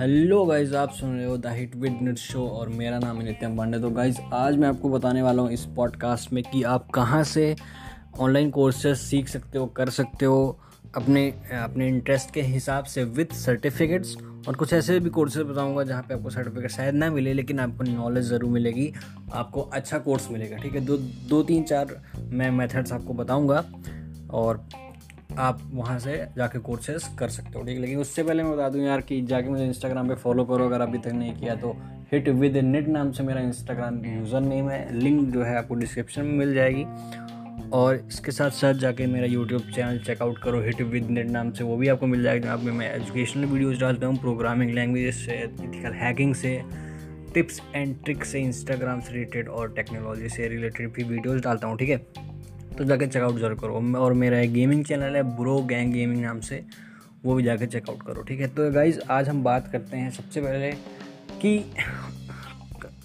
Hello guys आप सुन रहे हो the hit with net show और मेरा नाम है नित्यम पांडे। तो गाइज़ आज मैं आपको बताने वाला हूँ इस पॉडकास्ट में कि आप कहाँ से ऑनलाइन कोर्सेज सीख सकते हो, कर सकते हो, अपने अपने इंटरेस्ट के हिसाब से विथ सर्टिफिकेट्स और कुछ ऐसे भी कोर्सेज बताऊँगा जहाँ पे आपको सर्टिफिकेट शायद ना मिले, लेकिन आपको नॉलेज ज़रूर मिलेगी, आपको अच्छा कोर्स मिलेगा, ठीक है? दो दो, तीन, चार मैं मेथड्स आपको बताऊँगा और आप वहाँ से जाके कोर्सेज कर सकते हो, ठीक है? लेकिन उससे पहले मैं बता दूँ यार कि जाके मुझे इंस्टाग्राम पे फॉलो करो। अगर अभी तक नहीं किया तो हिट विद नेट नाम से मेरा इंस्टाग्राम यूज़र नेम है। लिंक जो है आपको डिस्क्रिप्शन में मिल जाएगी। और इसके साथ साथ जाके मेरा यूट्यूब चैनल चेकआउट करो। हिट विद नेट नाम से वो भी आपको मिल जाएगा, जहाँ पे मैं एजुकेशनल वीडियोज़ डालता हूँ प्रोग्रामिंग लैंग्वेज से इथिकल हैकिंग से टिप्स एंड ट्रिक्स से इंस्टाग्राम से रिलेटेड और टेक्नोलॉजी से रिलेटेड भी वीडियोज़ डालता हूँ, ठीक है? तो जाकर चेकआउट ज़रूर करो। और मेरा एक गेमिंग चैनल है ब्रो गैंग गेमिंग नाम से, वो भी जाकर चेकआउट करो, ठीक है? तो गाइज़ आज हम बात करते हैं सबसे पहले कि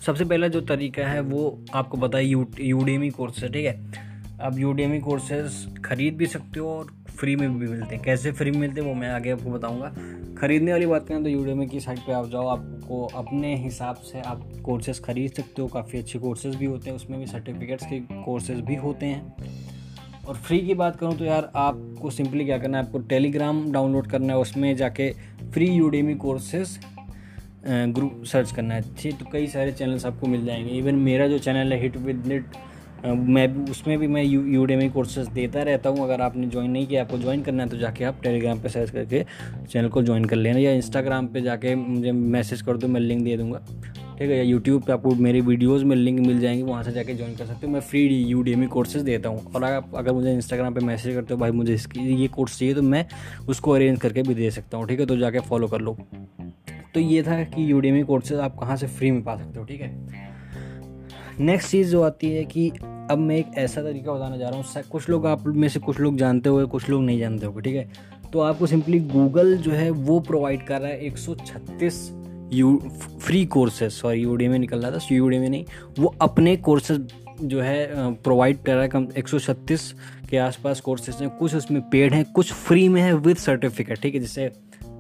सबसे पहला जो तरीका है, वो आपको पता है यू यूडेमी कोर्स है, ठीक है? आप यूडेमी कोर्सेज खरीद भी सकते हो और फ्री में भी मिलते हैं। कैसे फ्री में मिलते हैं, वो मैं आगे आपको बताऊँगा। खरीदने वाली बात करें तो यूडेमी की साइट पे आप जाओ, आपको अपने हिसाब से आप कोर्सेज खरीद सकते हो। काफ़ी अच्छे कोर्सेज भी होते हैं, उसमें भी सर्टिफिकेट्स के कोर्सेज भी होते हैं। और फ्री की बात करूँ तो यार आपको सिंपली क्या करना है, आपको टेलीग्राम डाउनलोड करना है, उसमें जाके free Udemy courses group search करना है। अच्छी तो कई सारे चैनल्स आपको मिल जाएँगे। इवन मेरा जो चैनल है हिट विद नेट मैं भी, उसमें भी मैं यू यूडेमी कोर्सेज देता रहता हूँ। अगर आपने ज्वाइन नहीं किया, आपको ज्वाइन करना है तो जाके आप टेलीग्राम पे सर्च करके चैनल को ज्वाइन कर लेना या इंस्टाग्राम पे जाके मुझे मैसेज कर दो, मैं लिंक दे दूँगा। ठीक है, या यूट्यूब पे आपको मेरे वीडियोस में लिंक मिल जाएँगे, वहाँ से जाके ज्वाइन कर सकते हो। मैं फ्री यू डी कोर्सेज देता हूँ। और आप, अगर मुझे इंस्टाग्राम पे मैसेज करते हो, भाई मुझे इसकी, ये कोर्स चाहिए तो मैं उसको अरेंज करके भी दे सकता हूँ, ठीक है? तो जाके फॉलो कर लो। तो ये था कि यूडेमी कोर्सेज आप कहाँ से फ्री में पा सकते हो, ठीक है? नेक्स्ट चीज़ जो आती है कि अब मैं एक ऐसा तरीका बताने जा रहा हूँ कुछ लोग आप में से कुछ लोग जानते हुए कुछ लोग नहीं जानते होंगे, ठीक है? तो आपको सिंपली गूगल जो है वो प्रोवाइड कर रहा है 136 यू फ्री कोर्सेज सॉरी यूडी में निकल रहा था यूडी में नहीं। वो अपने कोर्सेज जो है प्रोवाइड कर रहा है, कम, एक सौ छत्तीस के आसपास कोर्सेज हैं, कुछ उसमें पेड हैं, कुछ फ्री में है विद सर्टिफिकेट ठीक है, जैसे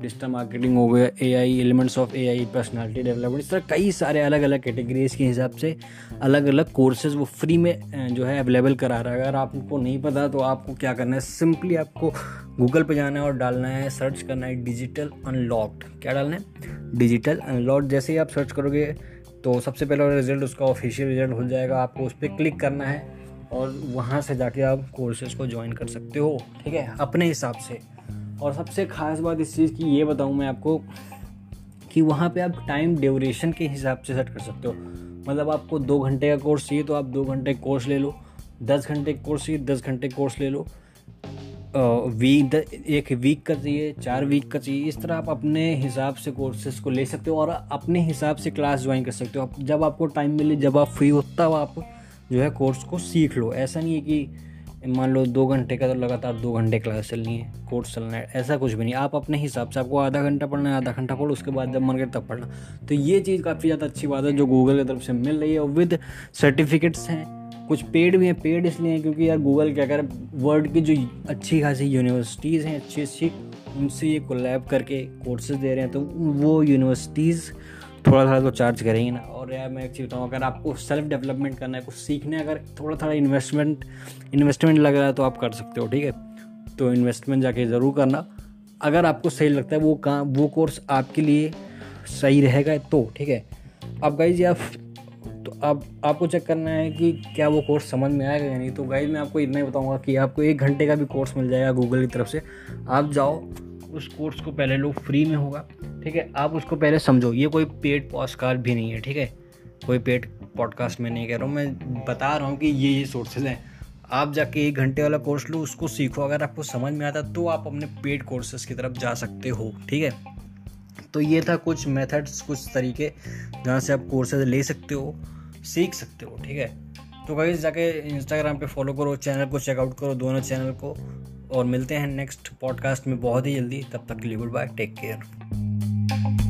डिजिटल मार्केटिंग हो गया A I elements of A I personality development इस तरह कई सारे अलग अलग कैटेगरीज के हिसाब से अलग अलग कोर्सेज वो फ्री में जो है अवेलेबल करा रहा है। अगर आपको नहीं पता तो आपको क्या करना है? सिंपली आपको गूगल पे जाना है और डालना है सर्च करना है डिजिटल अनलॉक्ड क्या डालना है? डिजिटल अनलॉक्ड जैसे ही आप सर्च करोगे तो सबसे पहला रिज़ल्ट उसका ऑफिशियल रिज़ल्ट हो जाएगा। आपको उस पर क्लिक करना है और वहाँ से जाके आप कोर्सेज को ज्वाइन कर सकते हो। ठीक है? अपने हिसाब से। और सबसे ख़ास बात इस चीज़ की ये बताऊँ मैं आपको कि वहाँ पे आप टाइम ड्यूरेशन के हिसाब से सेट कर सकते हो। मतलब आपको दो घंटे का कोर्स चाहिए तो आप दो घंटे कोर्स ले लो, दस घंटे कोर्स चाहिए, दस घंटे कोर्स ले लो। वीक एक वीक का चाहिए, चार वीक का चाहिए, इस तरह आप अपने हिसाब से कोर्सेज को ले सकते हो और अपने हिसाब से क्लास ज्वाइन कर सकते हो। जब आपको टाइम मिले, जब आप फ्री हो, तब आप जो है कोर्स को सीख लो। ऐसा नहीं है कि मान लो दो घंटे का तो लगातार दो घंटे क्लास चलनी है कोर्स चलना है, ऐसा कुछ भी नहीं। आप अपने हिसाब से आपको आधा घंटा पढ़ना है, आधा घंटा पढ़ो, उसके बाद जब मन करे तब पढ़ना। तो ये चीज़ काफ़ी ज़्यादा अच्छी बात है जो गूगल की तरफ़ से मिल रही है विद सर्टिफिकेट्स हैं। कुछ पेड भी हैं पेड इसलिए हैं क्योंकि यार गूगल क्या कर वर्ल्ड की जो अच्छी खासी यूनिवर्सिटीज़ हैं अच्छी अच्छी उनसे ये कोलैब करके कोर्सेज दे रहे हैं तो वो यूनिवर्सिटीज़ थोड़ा थोड़ा तो चार्ज करेंगे ना। और यार मैं एक चीज़ बताऊँ, अगर आपको सेल्फ डेवलपमेंट करना है, कुछ सीखने, अगर थोड़ा थोड़ा इन्वेस्टमेंट इन्वेस्टमेंट लग रहा है तो आप कर सकते हो, ठीक है? तो इन्वेस्टमेंट जाके ज़रूर करना। अगर आपको सही लगता है वो कहाँ वो कोर्स आपके लिए सही रहेगा तो ठीक है? अब गाइज़ आप तो अब आपको चेक करना है कि क्या वो कोर्स समझ में आएगा या नहीं। तो गाइज़ मैं आपको इतना ही बताऊँगा कि आपको एक घंटे का भी कोर्स मिल जाएगा गूगल की तरफ़ से। आप जाओ उस कोर्स को पहले लो फ्री में होगा, ठीक है? आप उसको पहले समझो, ये कोई पेड पॉडकास्ट भी नहीं है, ठीक है? कोई पेड पॉडकास्ट में नहीं कह रहा हूँ, मैं बता रहा हूँ कि ये ये सोर्सेज हैं। आप जाके एक घंटे वाला कोर्स लो, उसको सीखो। अगर आपको समझ में आता तो आप अपने पेड कोर्सेज की तरफ़ जा सकते हो, ठीक है? तो ये था कुछ मेथड्स कुछ तरीके जहाँ से आप कोर्सेज ले सकते हो, सीख सकते हो, ठीक है? तो कहीं जाके इंस्टाग्राम पे फॉलो करो चैनल को चेकआउट करो, दोनों चैनल को। और मिलते हैं नेक्स्ट पॉडकास्ट में बहुत ही जल्दी। तब तक के लिए गुड बाय टेक केयर